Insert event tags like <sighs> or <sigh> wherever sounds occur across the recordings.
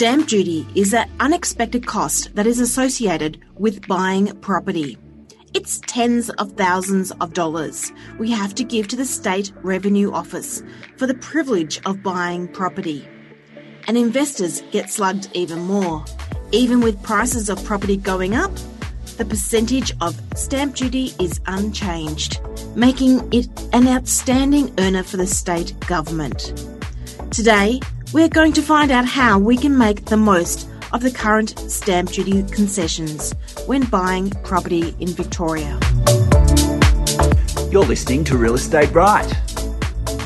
Stamp duty is an unexpected cost that is associated with buying property. It's tens of thousands of dollars we have to give to the State Revenue Office for the privilege of buying property. And investors get slugged even more. Even with prices of property going up, the percentage of stamp duty is unchanged, making it an outstanding earner for the state government. Today, we're going to find out how we can make the most of the current stamp duty concessions when buying property in Victoria. You're listening to Real Estate Right.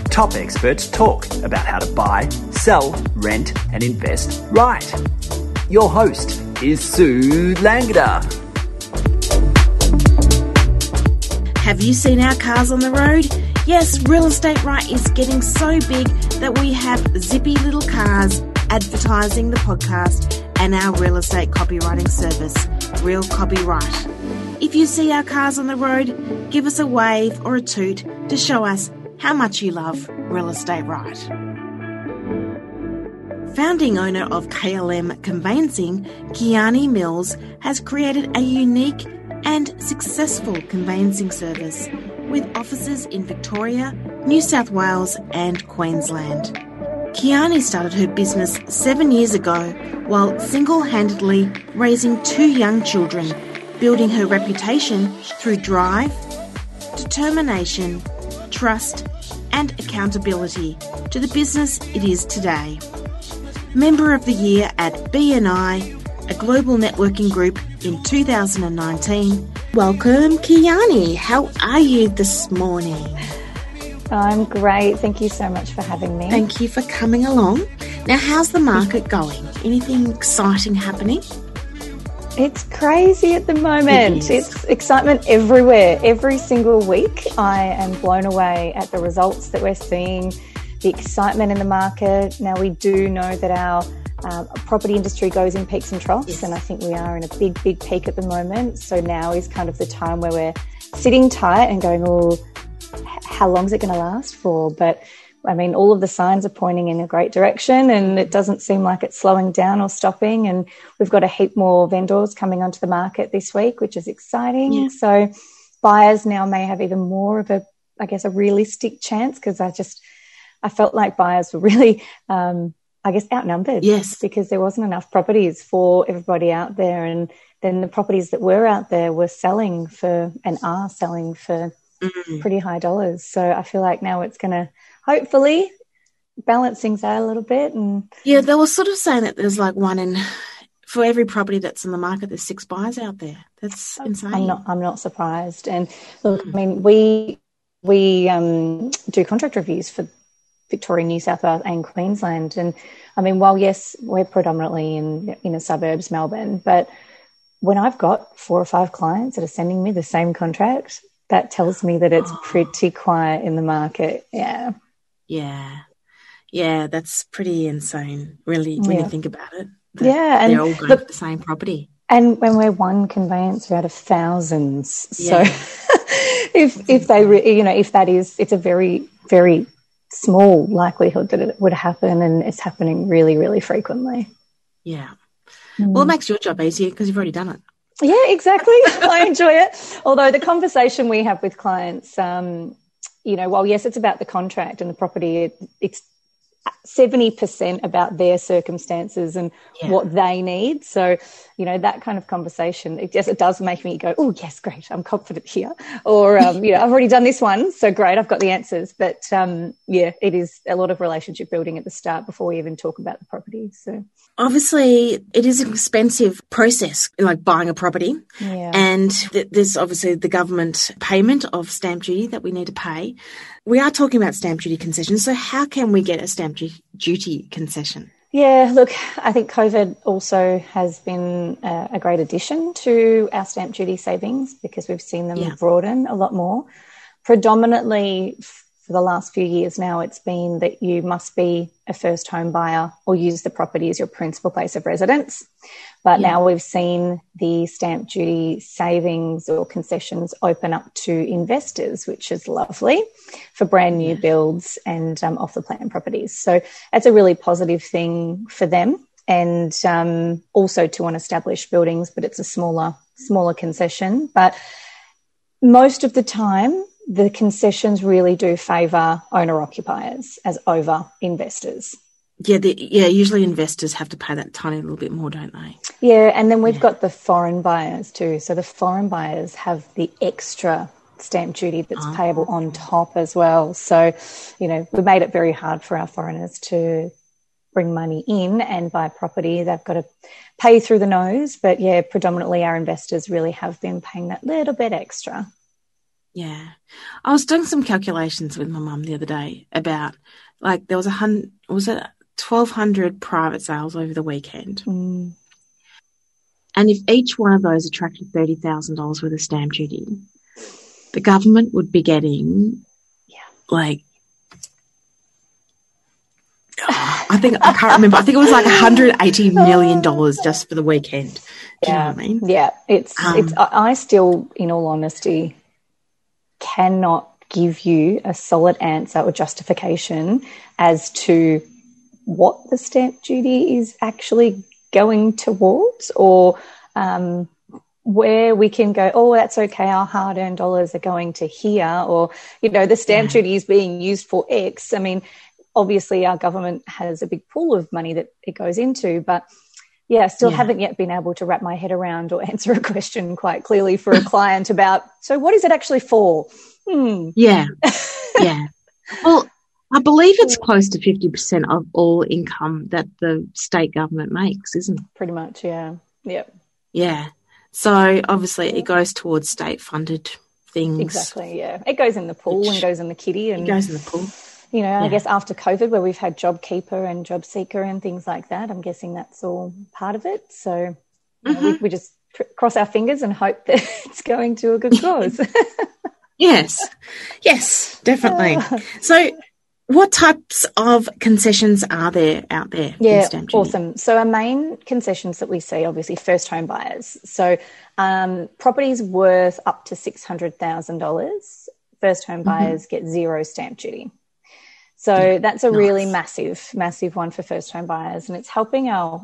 Top experts talk about how to buy, sell, rent, and invest right. Your host is Sue Langda. Have you seen our cars on the road? Yes, Real Estate Right is getting so big that we have zippy little cars advertising the podcast and our real estate copywriting service, Real Copyright. If you see our cars on the road, give us a wave or a toot to show us how much you love Real Estate Right. Founding owner of KLM Conveyancing, Kiani Mills has created a unique and successful conveyancing service with offices in Victoria, New South Wales, and Queensland. Kiani started her business seven years ago while single handedly raising two young children, building her reputation through drive, determination, trust, and accountability to the business it is today. Member of the Year at BNI, a global networking group in 2019. Welcome, Kiani. How are you this morning? I'm great. Thank you so much for having me. Thank you for coming along. Now, how's the market going? Anything exciting happening? It's crazy at the moment. It it's excitement everywhere. Every single week, I am blown away at the results that we're seeing, the excitement in the market. Now, we do know that our uh, property industry goes in peaks and troughs, yes. and I think we are in a big, big peak at the moment. So now is kind of the time where we're sitting tight and going, oh, how long is it going to last for? But I mean, all of the signs are pointing in a great direction and it doesn't seem like it's slowing down or stopping. And we've got a heap more vendors coming onto the market this week, which is exciting. Yeah. So buyers now may have even more of a, I guess, a realistic chance because I just, I felt like buyers were really, um, I guess, outnumbered. Yes. Because there wasn't enough properties for everybody out there. And then the properties that were out there were selling for and are selling for mm. pretty high dollars. So I feel like now it's going to hopefully balance things out a little bit. And yeah, they were sort of saying that there's like one in for every property that's in the market, there's six buyers out there. That's insane. I'm not. I'm not surprised. And look, mm. I mean, we we um, do contract reviews for Victoria, New South Wales, and Queensland. And I mean, while yes, we're predominantly in in the suburbs, Melbourne, but when I've got four or five clients that are sending me the same contract, that tells me that it's oh. pretty quiet in the market. Yeah. Yeah. Yeah, that's pretty insane, really, when yeah. you think about it. Yeah. And they're all going for the same property. And when we're one conveyancer out of thousands. Yeah. So <laughs> if if they re, you know, if that is it's a very, very small likelihood that it would happen and it's happening really, really frequently. Yeah. Mm. Well, it makes your job easier because you've already done it. Yeah, exactly. <laughs> I enjoy it. Although the conversation we have with clients, um, you know, while yes, it's about the contract and the property, it, it's 70% about their circumstances and yeah. what they need. So, you know, that kind of conversation, it just, it does make me go, oh, yes, great. I'm confident here. Or, um, you know, I've already done this one. So great. I've got the answers. But, um, yeah, it is a lot of relationship building at the start before we even talk about the property. So obviously it is an expensive process, like buying a property. Yeah. And th- there's obviously the government payment of stamp duty that we need to pay. We are talking about stamp duty concessions. So how can we get a stamp duty concession? Yeah, look, I think COVID also has been a, a great addition to our stamp duty savings because we've seen them yeah. broaden a lot more. Predominantly for the last few years now, it's been that you must be a first home buyer or use the property as your principal place of residence. But yeah. now we've seen the stamp duty savings or concessions open up to investors, which is lovely for brand new builds and um, off the plan properties. So that's a really positive thing for them. and um, also to unestablished buildings, but it's a smaller smaller concession. But most of the time, the concessions really do favour owner occupiers as over investors. Yeah, the, yeah. Usually, investors have to pay that tiny little bit more, don't they? Yeah, and then we've yeah. got the foreign buyers too. So the foreign buyers have the extra stamp duty that's oh. payable on top as well. So, you know, we made it very hard for our foreigners to bring money in and buy property. They've got to pay through the nose. But yeah, predominantly our investors really have been paying that little bit extra. Yeah. I was doing some calculations with my mum the other day about like there was a hundred, was it 1,200 private sales over the weekend? Mm. And if each one of those attracted $30,000 worth of stamp duty, the government would be getting yeah. like <sighs> I think I can't remember. I think it was like 180 million dollars just for the weekend. Do yeah. You know what I mean? Yeah, it's um, it's. I still, in all honesty, cannot give you a solid answer or justification as to what the stamp duty is actually going towards, or um, where we can go, oh, that's okay, our hard earned dollars are going to here, or, you know, the stamp yeah. duty is being used for X. I mean, obviously, our government has a big pool of money that it goes into, but yeah, still yeah. haven't yet been able to wrap my head around or <laughs> answer a question quite clearly for a client about, so what is it actually for? Hmm. Yeah. <laughs> Yeah. well, I believe it's close to 50% of all income that the state government makes, isn't it? Pretty much, yeah. Yep. Yeah. So obviously it goes towards state funded things. Exactly, yeah. It goes in the pool and goes in the kitty and it goes in the pool. You know, yeah. I guess after COVID where we've had JobKeeper and JobSeeker and things like that, I'm guessing that's all part of it. So mm-hmm. we, we, just cross our fingers and hope that <laughs> it's going to a good cause. <laughs> yes. Yes, definitely. <laughs> So what types of concessions are there out there? Yeah, awesome. So our main concessions that we see, obviously, first home buyers. So um, properties worth up to six hundred thousand dollars. First home mm-hmm. buyers mm-hmm. get zero stamp duty. So yeah, that's a nice. really massive, massive one for first home buyers, and it's helping our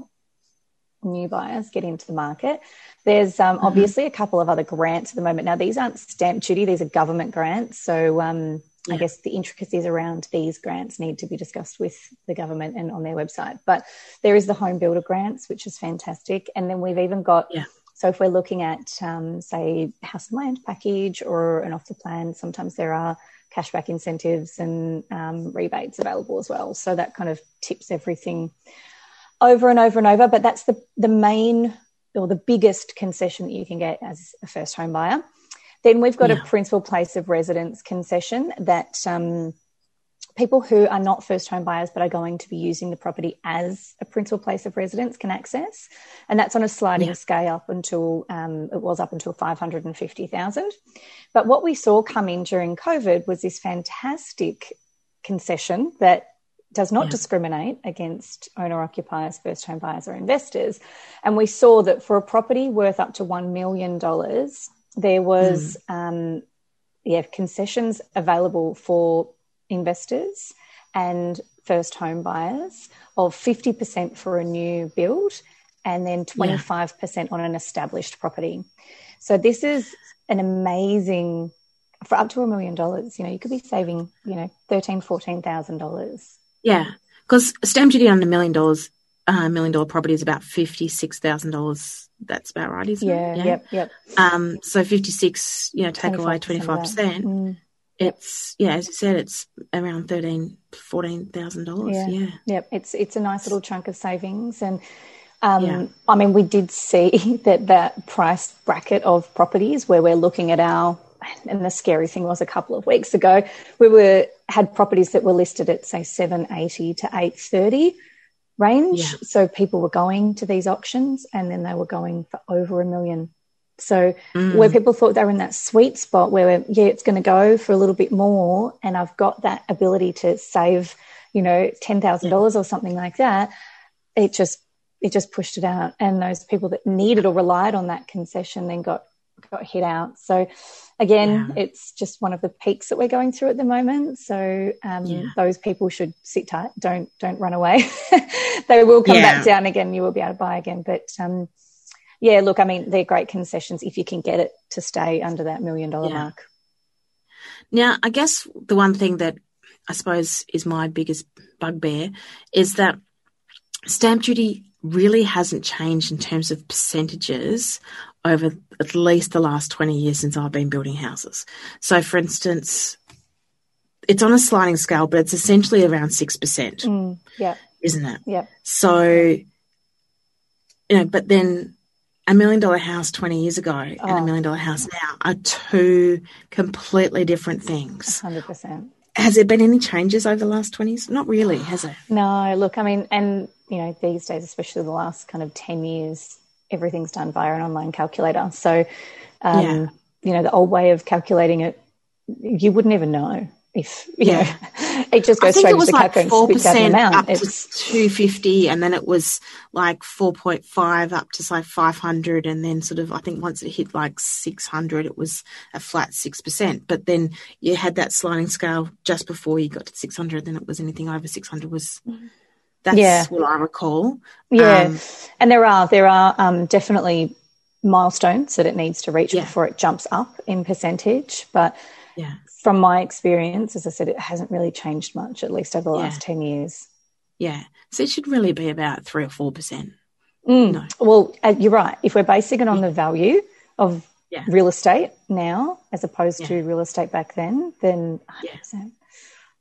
new buyers get into the market. There's um, mm-hmm. obviously a couple of other grants at the moment. Now, these aren't stamp duty; these are government grants. So um, yeah. I guess the intricacies around these grants need to be discussed with the government and on their website. But there is the home builder grants, which is fantastic. And then we've even got, yeah. so if we're looking at, um, say, house and land package or an off the plan, sometimes there are cashback incentives and um, rebates available as well. So that kind of tips everything over and over and over. But that's the, the main or the biggest concession that you can get as a first home buyer. Then we've got yeah. a principal place of residence concession that um, people who are not first home buyers but are going to be using the property as a principal place of residence can access. And that's on a sliding yeah. scale up until um, it was up until 550,000. But what we saw come in during COVID was this fantastic concession that does not yeah. discriminate against owner occupiers, first home buyers, or investors. And we saw that for a property worth up to $1 million, there was mm. um, yeah concessions available for investors and first home buyers of 50% for a new build and then 25% yeah. on an established property. So this is an amazing for up to a million dollars, you know, you could be saving, you know, thirteen, fourteen thousand dollars. Yeah. Because stamp duty on a million dollars, uh, million dollar property is about fifty six thousand dollars that's about right, isn't yeah, it? Yeah, yep, yep. Um, so 56, you know, take away 25%. Mm. It's, yeah, as you said, it's around thirteen, fourteen thousand dollars. Yeah. yeah. Yep. It's, it's a nice little chunk of savings. And, um, yeah. I mean, we did see <laughs> that that price bracket of properties where we're looking at our, and the scary thing was a couple of weeks ago, we were, had properties that were listed at say 780 to 830 range. Yeah. So people were going to these auctions and then they were going for over a million. So mm. where people thought they were in that sweet spot where, yeah, it's going to go for a little bit more and I've got that ability to save, you know, $10,000 yeah. or something like that, it just, it just pushed it out. And those people that needed or relied on that concession then got got hit out. So again, yeah. it's just one of the peaks that we're going through at the moment. So um, yeah. those people should sit tight. Don't don't run away. <laughs> they will come yeah. back down again. You will be able to buy again. But um, yeah, look, I mean, they're great concessions if you can get it to stay under that million dollar mark. Now, I guess the one thing that I suppose is my biggest bugbear is that stamp duty really hasn't changed in terms of percentages over at least the last 20 years since I've been building houses. So, for instance, it's on a sliding scale, but it's essentially around 6%. Mm, yeah. Isn't it? Yeah. So, you know, but then a million dollar house 20 years ago oh. and a oh. million dollar house now are two completely different things. 100%. Has there been any changes over the last 20s? Not really, has it? No, look, I mean, and, you know, these days, especially the last kind of 10 years, everything's done via an online calculator. So, um, yeah. you know, the old way of calculating it, you would never know if you yeah. know <laughs> it just goes straight to the cap range. it was to like four percent up to two fifty, and then it was like four point five up to say five hundred, and then sort of I think once it hit like six hundred, it was a flat six percent. But then you had that sliding scale just before you got to six hundred. Then it was anything over six hundred was. That's yeah. what I recall. Yeah, um, and there are there are um, definitely milestones that it needs to reach yeah. before it jumps up in percentage, but yeah from my experience, as I said, it hasn't really changed much, at least over the yeah. last 10 years. Yeah. So it should really be about three or 4%. Mm. No. Well, uh, you're right. If we're basing it on the value of real estate now, as opposed to real estate back then, then 100%.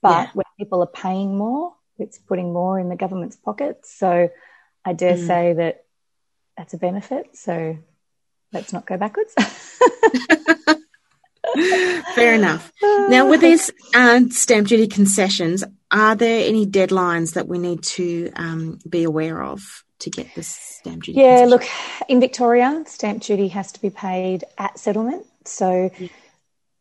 But when people are paying more, it's putting more in the government's pockets. So I dare mm. say that that's a benefit. So let's not go backwards. <laughs> Fair enough. Now, with these uh, stamp duty concessions, are there any deadlines that we need to um, be aware of to get this stamp duty? Yeah, look, in Victoria, stamp duty has to be paid at settlement. So, yeah.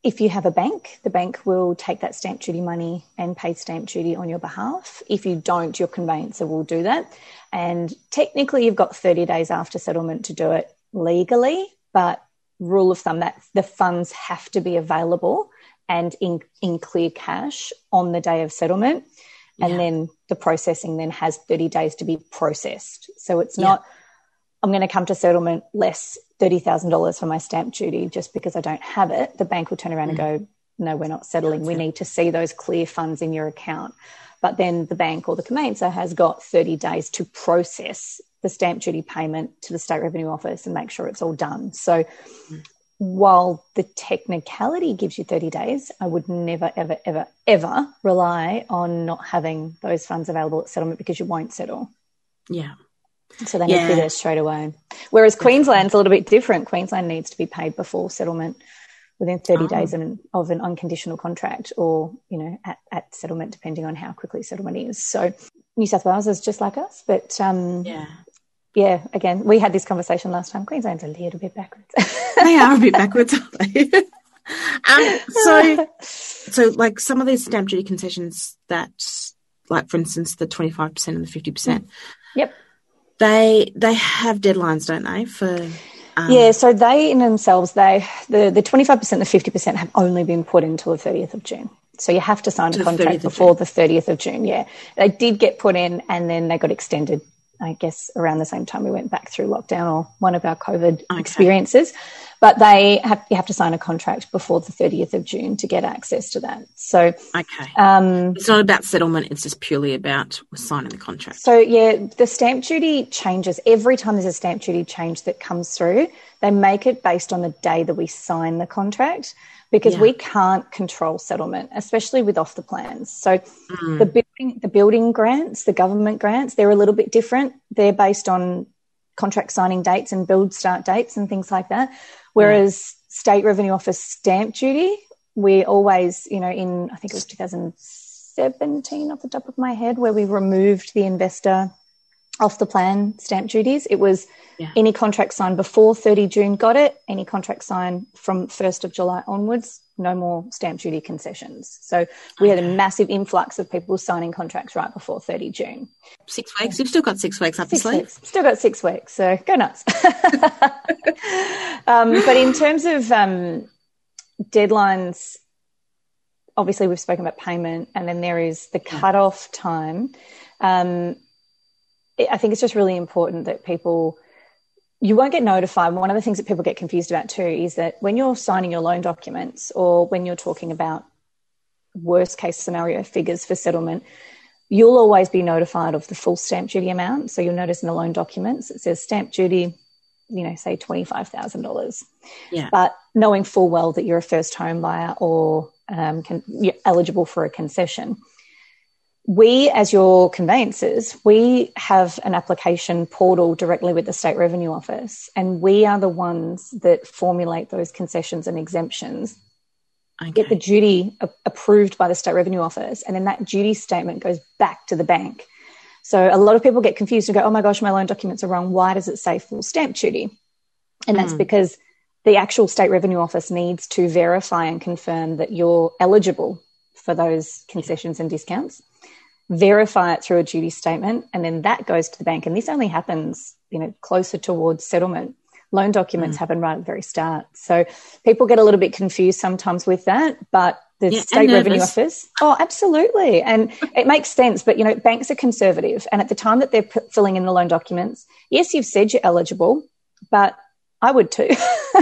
If you have a bank, the bank will take that stamp duty money and pay stamp duty on your behalf. If you don't, your conveyancer will do that. And technically, you've got 30 days after settlement to do it legally, but rule of thumb that the funds have to be available and in, in clear cash on the day of settlement. And yeah. then the processing then has 30 days to be processed. So it's not, yeah. I'm going to come to settlement less $30,000 for my stamp duty just because I don't have it. The bank will turn around mm. and go, no, we're not settling. We need to see those clear funds in your account. But then the bank or the conveyancer has got 30 days to process the stamp duty payment to the State Revenue Office and make sure it's all done. So mm. while the technicality gives you 30 days, I would never, ever, ever, ever rely on not having those funds available at settlement because you won't settle. Yeah. So they need yeah. to be there straight away. Whereas Queensland's a little bit different. Queensland needs to be paid before settlement within 30 oh. days of an, of an, unconditional contract or, you know, at, at, settlement, depending on how quickly settlement is. So New South Wales is just like us, but um, yeah. Yeah, again, we had this conversation last time. Queensland's a little bit backwards. <laughs> they are a bit backwards, aren't they? <laughs> um, so, <laughs> so like some of these stamp duty concessions that, like for instance, the twenty five percent and the fifty percent. Yep. They they have deadlines, don't they? For um, yeah, so they in themselves, they the the twenty five percent, the fifty percent have only been put until the thirtieth of June. So you have to sign a contract before the 30th of June. Yeah. They did get put in and then they got extended, I guess, around the same time we went back through lockdown or one of our COVID okay. experiences. But they have, you have to sign a contract before the 30th of June to get access to that. So, okay. Um, it's not about settlement. It's just purely about signing the contract. So yeah, the stamp duty changes every time there's a stamp duty change that comes through. They make it based on the day that we sign the contract because yeah. we can't control settlement, especially with off the plans. So mm. the building the building grants, the government grants, they're a little bit different. They're based on contract signing dates and build start dates and things like that. Whereas yeah. state revenue office stamp duty, we always, you know, in I think it was 2017 off the top of my head, where we removed the investor off the plan stamp duties. It was yeah. any contract signed before 30 June got it, any contract signed from 1st of July onwards, no more stamp duty concessions. So we had a massive influx of people signing contracts right before 30 June. Six weeks. You've still got six weeks up six your sleeve. Weeks. Still got six weeks. So go nuts. <laughs> um, but in terms of um, deadlines, obviously we've spoken about payment, and then there is the cut-off time. Um, I think it's just really important that people you won't get notified. One of the things that people get confused about too is that when you're signing your loan documents or when you're talking about worst case scenario figures for settlement, you'll always be notified of the full stamp duty amount. So you'll notice in the loan documents it says stamp duty, you know, say $25,000. Yeah. But knowing full well that you're a first home buyer or um, can, you're eligible for a concession we, as your conveyancers, we have an application portal directly with the State Revenue Office, and we are the ones that formulate those concessions and exemptions. Okay. Get the duty approved by the State Revenue Office, and then that duty statement goes back to the bank. So a lot of people get confused and go, "Oh my gosh, my loan documents are wrong. Why does it say full stamp duty?" And that's mm. because the actual State Revenue Office needs to verify and confirm that you're eligible for those concessions and discounts verify it through a duty statement, and then that goes to the bank. And this only happens, you know, closer towards settlement. Loan documents mm. happen right at the very start. So people get a little bit confused sometimes with that, but the yeah, state revenue office. Oh, absolutely. And it makes sense. But, you know, banks are conservative. And at the time that they're p- filling in the loan documents, yes, you've said you're eligible, but I would too. <laughs>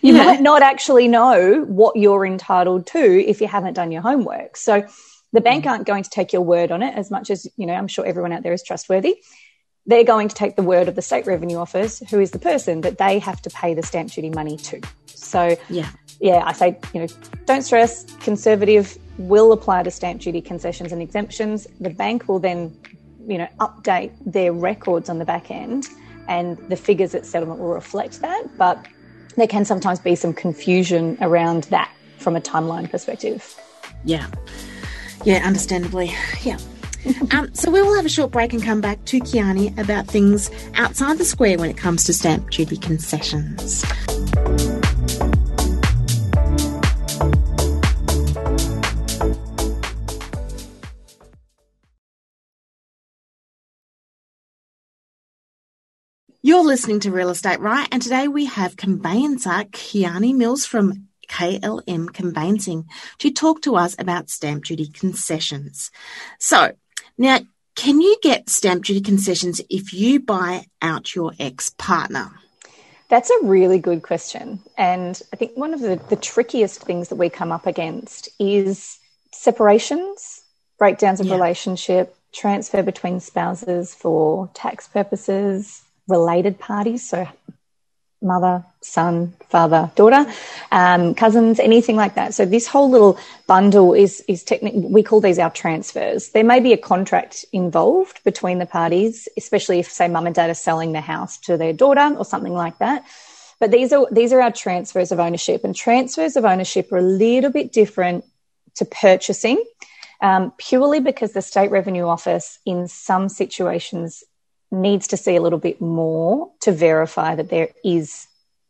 you yeah. might not actually know what you're entitled to if you haven't done your homework. So the bank mm. aren't going to take your word on it as much as, you know, I'm sure everyone out there is trustworthy. They're going to take the word of the State Revenue Office, who is the person that they have to pay the stamp duty money to. So, yeah, yeah, I say, you know, don't stress. Conservative will apply to stamp duty concessions and exemptions. The bank will then, you know, update their records on the back end, and the figures at settlement will reflect that. But there can sometimes be some confusion around that from a timeline perspective. Yeah. Yeah, understandably. Yeah. um, so we will have a short break and come back to Kiani about things outside the square when it comes to stamp duty concessions. You're listening to Real Estate Right, and today we have conveyancer Kiani Mills from KLM Conveyancing to talk to us about stamp duty concessions. So, now, can you get stamp duty concessions if you buy out your ex partner? That's a really good question. And I think one of the, the trickiest things that we come up against is separations, breakdowns of yeah. relationship, transfer between spouses for tax purposes, related parties, so mother, son, father, daughter, um, cousins, anything like that. So this whole little bundle is is technically we call these our transfers. There may be a contract involved between the parties, especially if say mum and dad are selling the house to their daughter or something like that. But these are these are our transfers of ownership, and transfers of ownership are a little bit different to purchasing. Um, purely because the State Revenue Office, in some situations, needs to see a little bit more to verify that there is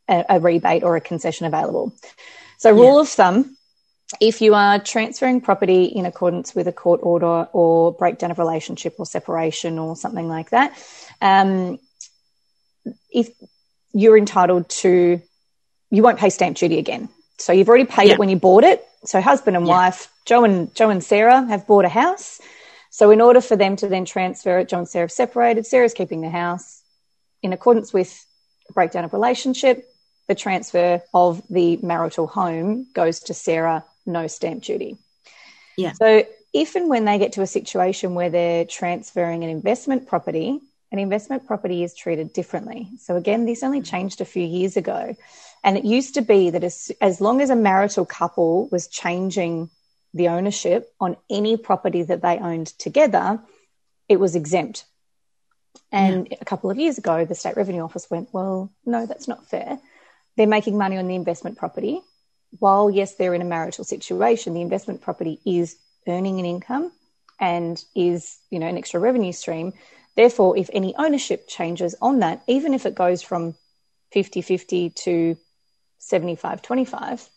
a, a rebate or a concession available. So, rule yeah. of thumb if you are transferring property in accordance with a court order or breakdown of relationship or separation or something like that, um, if you're entitled to, you won't pay stamp duty again. So you've already paid yeah. it when you bought it. So husband and yeah. wife, Joe and Joe and Sarah have bought a house. So, in order for them to then transfer it, John and Sarah have separated. Sarah's keeping the house in accordance with a breakdown of relationship. The transfer of the marital home goes to Sarah, no stamp duty. Yeah. So, if and when they get to a situation where they're transferring an investment property, an investment property is treated differently. So, again, this only changed a few years ago. And it used to be that as, as long as a marital couple was changing the ownership on any property that they owned together, it was exempt. And yeah. a couple of years ago, the State Revenue Office went, well, no, that's not fair. They're making money on the investment property. While, yes, they're in a marital situation, the investment property is earning an income and is, you know, an extra revenue stream. Therefore, if any ownership changes on that, even if it goes from 50 50 to 75 25,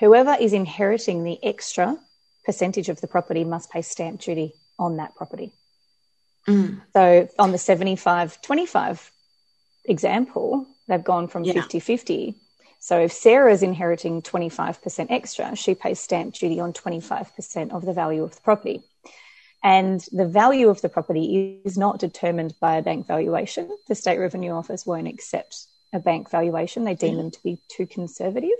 whoever is inheriting the extra percentage of the property must pay stamp duty on that property. Mm. So on the 75 25 example, they've gone from 50 Yeah. 50. So if Sarah's inheriting 25% extra, she pays stamp duty on 25% of the value of the property. And the value of the property is not determined by a bank valuation. The State Revenue Office won't accept a bank valuation, they deem them to be too conservative.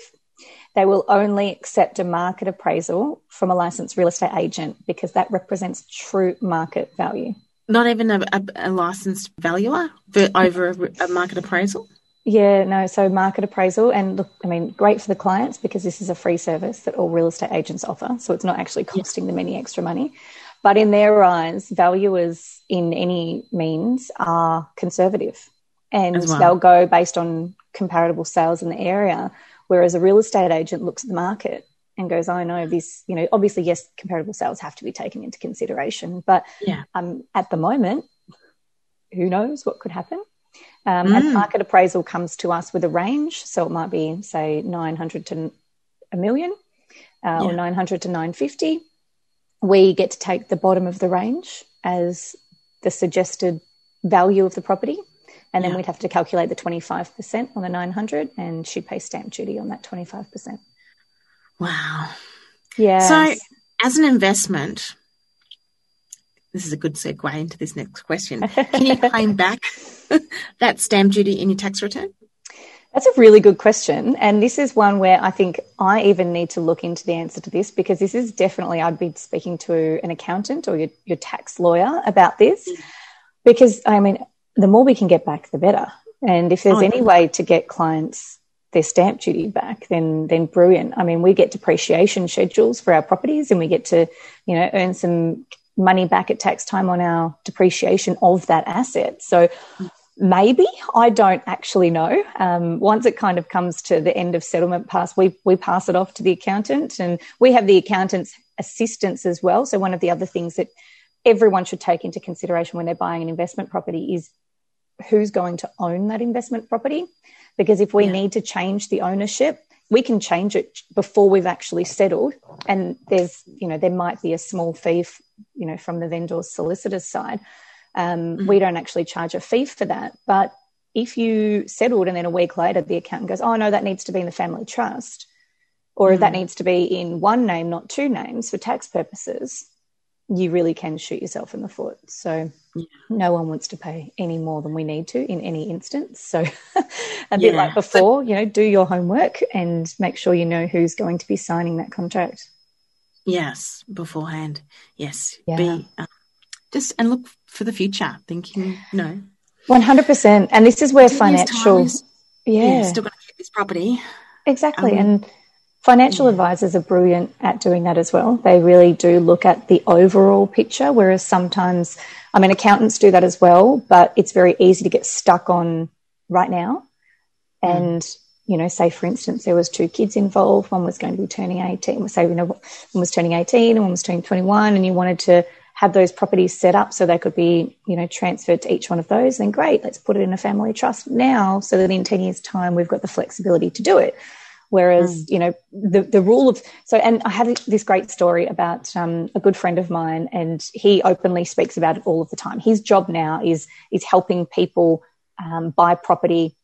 They will only accept a market appraisal from a licensed real estate agent because that represents true market value. Not even a, a, a licensed valuer for, over a, a market appraisal. Yeah, no, so market appraisal, and look, I mean, great for the clients because this is a free service that all real estate agents offer. So it's not actually costing them any extra money. But in their eyes, valuers in any means are conservative and well. they'll go based on comparable sales in the area. Whereas a real estate agent looks at the market and goes, I know this, you know, obviously, yes, comparable sales have to be taken into consideration. But Yeah. um, at the moment, who knows what could happen? Um, And Mm. market appraisal comes to us with a range. So it might be, say, 900 to a million uh, or 900 to 950. We get to take the bottom of the range as the suggested value of the property. And then Yeah. we'd have to calculate the 25% on the 900 and she'd pay stamp duty on that 25%. Wow. Yeah. So, as an investment, this is a good segue into this next question. Can you <laughs> claim back <laughs> that stamp duty in your tax return? That's a really good question. And this is one where I think I even need to look into the answer to this because this is definitely, I'd be speaking to an accountant or your, your tax lawyer about this. Mm. Because, I mean, the more we can get back, the better. And if there's Oh, any way to get clients their stamp duty back, then then brilliant. I mean, we get depreciation schedules for our properties, and we get to you know earn some money back at tax time on our depreciation of that asset. So maybe I don't actually know. Um, once it kind of comes to the end of settlement pass, we we pass it off to the accountant, and we have the accountant's assistance as well. So one of the other things that everyone should take into consideration when they're buying an investment property is who's going to own that investment property. Because if we Yeah. need to change the ownership, we can change it before we've actually settled. And there's, you know, there might be a small fee, you know, from the vendor's solicitor's side. Um, We don't actually charge a fee for that. But if you settled and then a week later the accountant goes, oh, no, that needs to be in the family trust, or that needs to be in one name, not two names for tax purposes, you really can shoot yourself in the foot. So no one wants to pay any more than we need to in any instance. So <laughs> a bit Yeah. like before, you know, do your homework and make sure you know who's going to be signing that contract. Yes, beforehand. Yes. Yeah. Be um, just and look for the future, thinking, no, One hundred percent. And this is where Ten financial yeah, yeah, still going to keep this property. Exactly. Um, and financial advisors are brilliant at doing that as well. They really do look at the overall picture, whereas sometimes, I mean, accountants do that as well, but it's very easy to get stuck on right now. Mm. And, you know, say for instance, there was two kids involved. One was going to be turning 18, say, you know, one was turning 18 and one was turning 21 and you wanted to have those properties set up so they could be, you know, transferred to each one of those, then great, let's put it in a family trust now so that in 10 years' time we've got the flexibility to do it. Whereas, you know, the, the rule of so, and I have this great story about um, a good friend of mine, and he openly speaks about it all of the time. His job now is is helping people um, buy property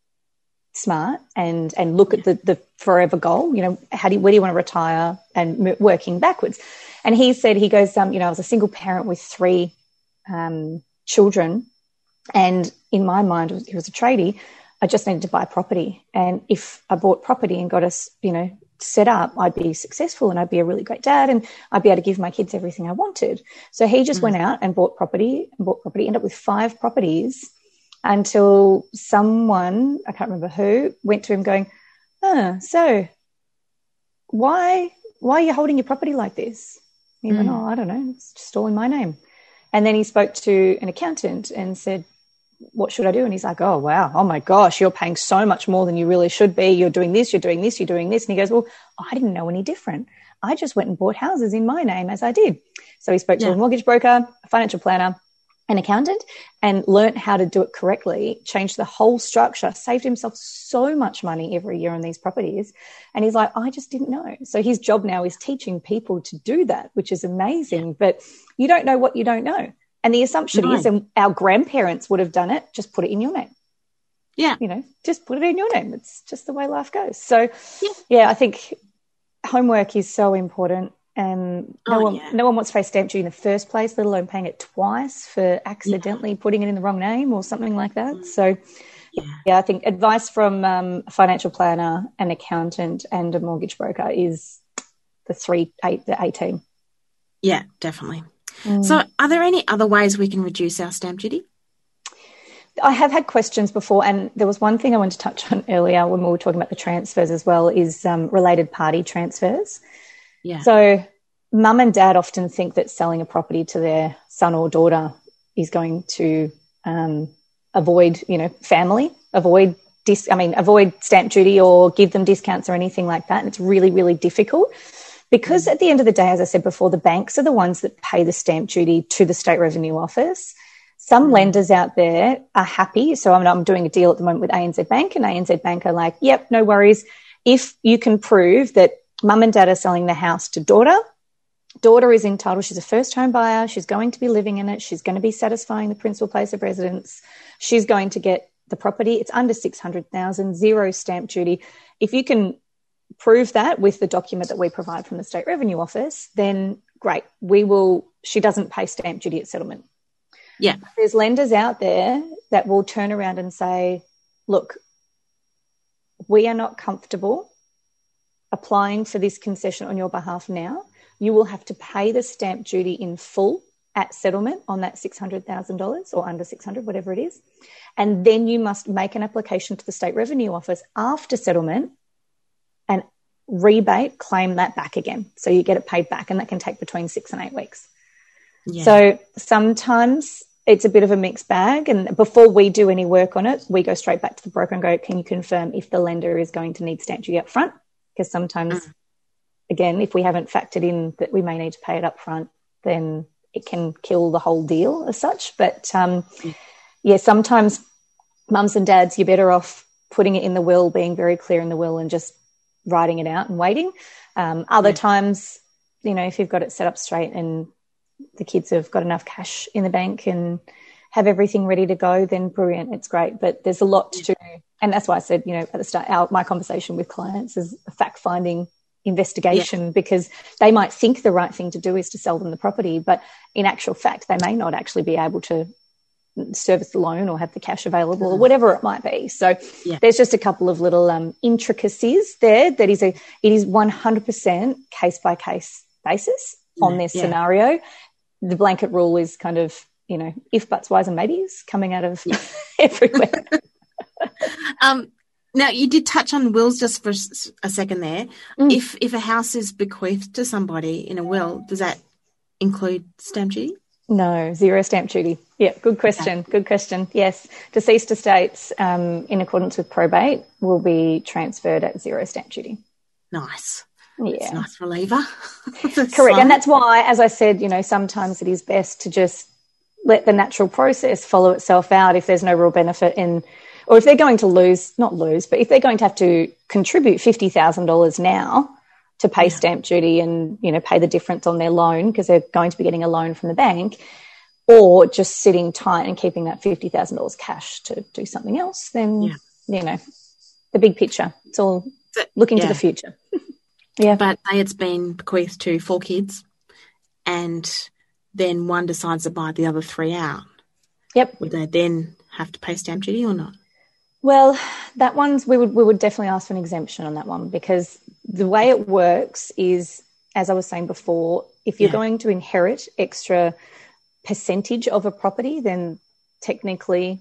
smart and and look at the the forever goal. You know, how do you, where do you want to retire and m- working backwards. And he said he goes, um, you know, I was a single parent with three um, children, and in my mind, he was a tradie. I just needed to buy property, and if I bought property and got us, you know, set up, I'd be successful and I'd be a really great dad, and I'd be able to give my kids everything I wanted. So he just went mm. out and bought property and bought property, ended up with five properties until someone I can't remember who went to him going, "Oh, so why why are you holding your property like this?" He went, mm. "Oh, I don't know, it's just all in my name." And then he spoke to an accountant and said, what should I do? And he's like, oh, wow. Oh my gosh, you're paying so much more than you really should be. You're doing this, you're doing this, you're doing this. And he goes, well, I didn't know any different. I just went and bought houses in my name as I did. So he spoke to Yeah. a mortgage broker, a financial planner, an accountant and learnt how to do it correctly, changed the whole structure, saved himself so much money every year on these properties. And he's like, I just didn't know. So his job now is teaching people to do that, which is amazing. But you don't know what you don't know. And the assumption no. is, and our grandparents would have done it, just put it in your name. Yeah. You know, just put it in your name. It's just the way life goes. So, yeah, yeah I think homework is so important and no oh, one yeah. no one wants to pay stamp duty in the first place, let alone paying it twice for accidentally yeah. putting it in the wrong name or something like that. Mm. So yeah, yeah I think advice from um, a financial planner, an accountant, and a mortgage broker is the three eight the eighteen. Yeah, definitely. Mm. So, are there any other ways we can reduce our stamp duty? I have had questions before, and there was one thing I wanted to touch on earlier when we were talking about the transfers as well is um, related party transfers. Yeah. So, mum and dad often think that selling a property to their son or daughter is going to um, avoid, you know, family, avoid dis- I mean, avoid stamp duty or give them discounts or anything like that. And it's really, really difficult because mm. at the end of the day, as I said before, the banks are the ones that pay the stamp duty to the state revenue office. Some mm. lenders out there are happy. So I'm, I'm doing a deal at the moment with ANZ Bank, and ANZ Bank are like, yep, no worries. If you can prove that mum and dad are selling the house to daughter, daughter is entitled, she's a first home buyer, she's going to be living in it, she's going to be satisfying the principal place of residence, she's going to get the property. It's under 600,000, zero stamp duty. If you can prove that with the document that we provide from the State Revenue Office, then great. We will, she doesn't pay stamp duty at settlement. Yeah. There's lenders out there that will turn around and say, look, we are not comfortable applying for this concession on your behalf now. You will have to pay the stamp duty in full at settlement on that $600,000 or under 600, whatever it is. And then you must make an application to the state revenue office after settlement rebate, claim that back again. So you get it paid back, and that can take between six and eight weeks. Yeah. So sometimes it's a bit of a mixed bag. And before we do any work on it, we go straight back to the broker and go, Can you confirm if the lender is going to need stamp duty up front? Because sometimes, mm. again, if we haven't factored in that we may need to pay it up front, then it can kill the whole deal as such. But um, mm. yeah, sometimes mums and dads, you're better off putting it in the will, being very clear in the will, and just writing it out and waiting. Um, other yeah. times, you know, if you've got it set up straight and the kids have got enough cash in the bank and have everything ready to go, then brilliant, it's great. But there's a lot to do. And that's why I said, you know, at the start, our, my conversation with clients is a fact finding investigation yeah. because they might think the right thing to do is to sell them the property, but in actual fact, they may not actually be able to service the loan or have the cash available or whatever it might be. So yeah. there's just a couple of little um, intricacies there that is a it is 100% case by case basis on this yeah. scenario the blanket rule is kind of you know if buts whys and maybes coming out of <laughs> everywhere <laughs> um now you did touch on wills just for a second there mm. if if a house is bequeathed to somebody in a will does that include stamp duty no zero stamp duty yeah good question okay. good question yes deceased estates um, in accordance with probate will be transferred at zero stamp duty nice yeah. Nice reliever. <laughs> Correct. Fun. And that's why, as I said, you know, sometimes it is best to just let the natural process follow itself out if there's no real benefit in, or if they're going to lose, not lose, but if they're going to have to contribute $50,000 now to pay yeah. stamp duty and, you know, pay the difference on their loan because they're going to be getting a loan from the bank or just sitting tight and keeping that $50,000 cash to do something else, then, yeah. you know, the big picture. It's all looking yeah. to the future. <laughs> Yeah. But say it's been bequeathed to four kids and then one decides to buy the other three out. Yep. Would they then have to pay stamp duty or not? Well, that one's we would we would definitely ask for an exemption on that one because the way it works is, as I was saying before, if you're yeah. going to inherit extra percentage of a property, then technically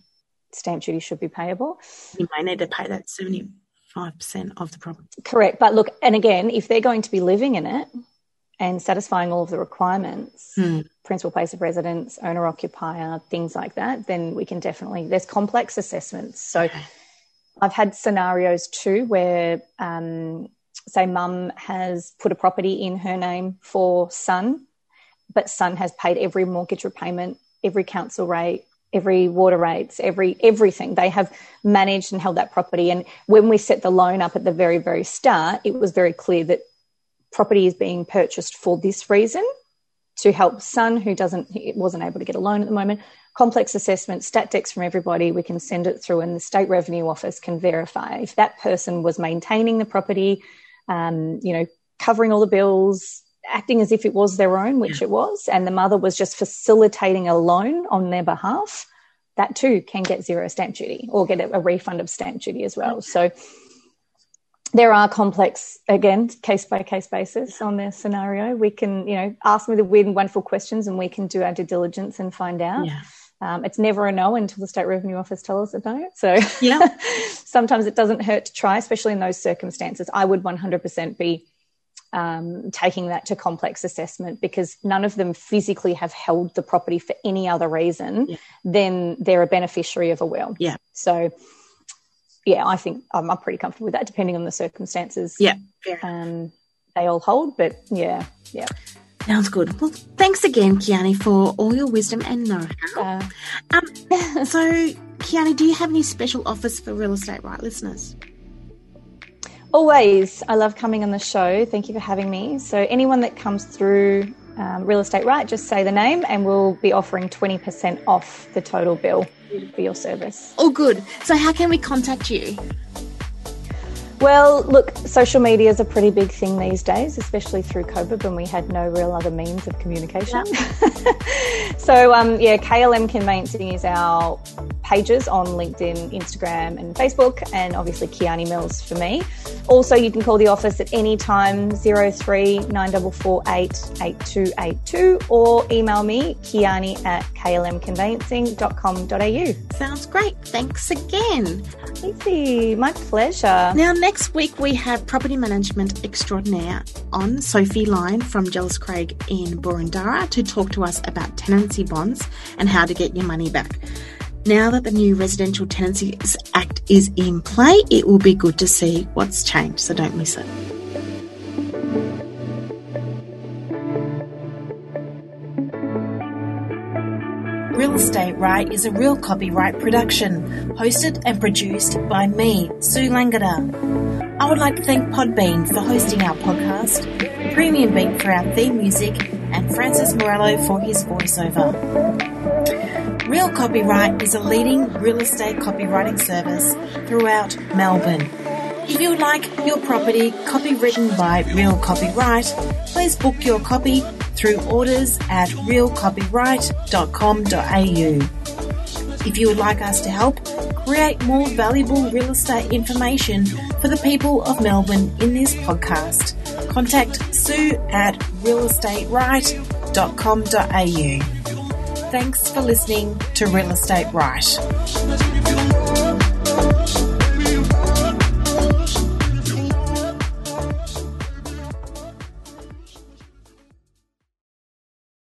stamp duty should be payable. You may need to pay that seventy 5% of the property. Correct. But look, and again, if they're going to be living in it and satisfying all of the requirements, hmm. Principal place of residence, owner occupier, things like that, then we can definitely, there's complex assessments. So. I've had scenarios too where, um, say, mum has put a property in her name for son, but son has paid every mortgage repayment every council rate, every water rates, every everything. They have managed and held that property. And when we set the loan up at the very, very start, it was very clear that property is being purchased for this reason to help son who doesn't wasn't able to get a loan at the moment. Complex assessment stat decs from everybody we can send it through and the state revenue office can verify if that person was maintaining the property um, you know covering all the bills acting as if it was their own which it was and the mother was just facilitating a loan on their behalf that too can get zero stamp duty or get a, refund of stamp duty as well. So there are complex again case by case basis on their scenario. We can you know ask me the weird and wonderful questions and we can do our due diligence and find out. Yeah. um, it's never a no until the state revenue office tells us a no so yeah. <laughs> sometimes it doesn't hurt to try especially in those circumstances. I would 100% be um, taking that to complex assessment because none of them physically have held the property for any other reason yeah. than they're a beneficiary of a will. Yeah. So yeah, I think I'm, I'm, pretty comfortable with that, depending on the circumstances. Yeah, um, they all hold, but yeah, yeah. Sounds good. Well, thanks again, Kiani, for all your wisdom and know-how. Uh, um, <laughs> so, Kiani, do you have any special offers for real estate right listeners? Always. I love coming on the show. Thank you for having me. So, anyone that comes through um, Real Estate Right, just say the name and we'll be offering 20% off the total bill for your service. Oh, good. So, how can we contact you? Well, look, social media is a pretty big thing these days, especially through COVID when we had no real other means of communication. Yeah. <laughs> so, um, yeah, KLM Conveyancing is our pages on LinkedIn, Instagram, and Facebook, and obviously Kiani Mills for me. Also, you can call the office at any time 03 8282 or email me kiani at klmconveyancing.com.au. Sounds great. Thanks again. Easy. My pleasure. Now, next week we have property management extraordinaire on Sophie Line from Jellis Craig in Boroondara to talk to us about tenancy bonds and how to get your money back. Now that the new Residential Tenancies Act is in play, it will be good to see what's changed, so don't miss it. Real Estate Right is a real copyright production, hosted and produced by me, Sue Langada. I would like to thank Podbean for hosting our podcast, Premium Beat for our theme music, and Francis Morello for his voiceover. Real Copyright is a leading real estate copywriting service throughout Melbourne. If you would like your property copywritten by Real Copyright, please book your copy through orders at realcopyright.com.au. If you would like us to help create more valuable real estate information for the people of Melbourne in this podcast, contact sue at realestateright.com.au. Thanks for listening to Real Estate Right.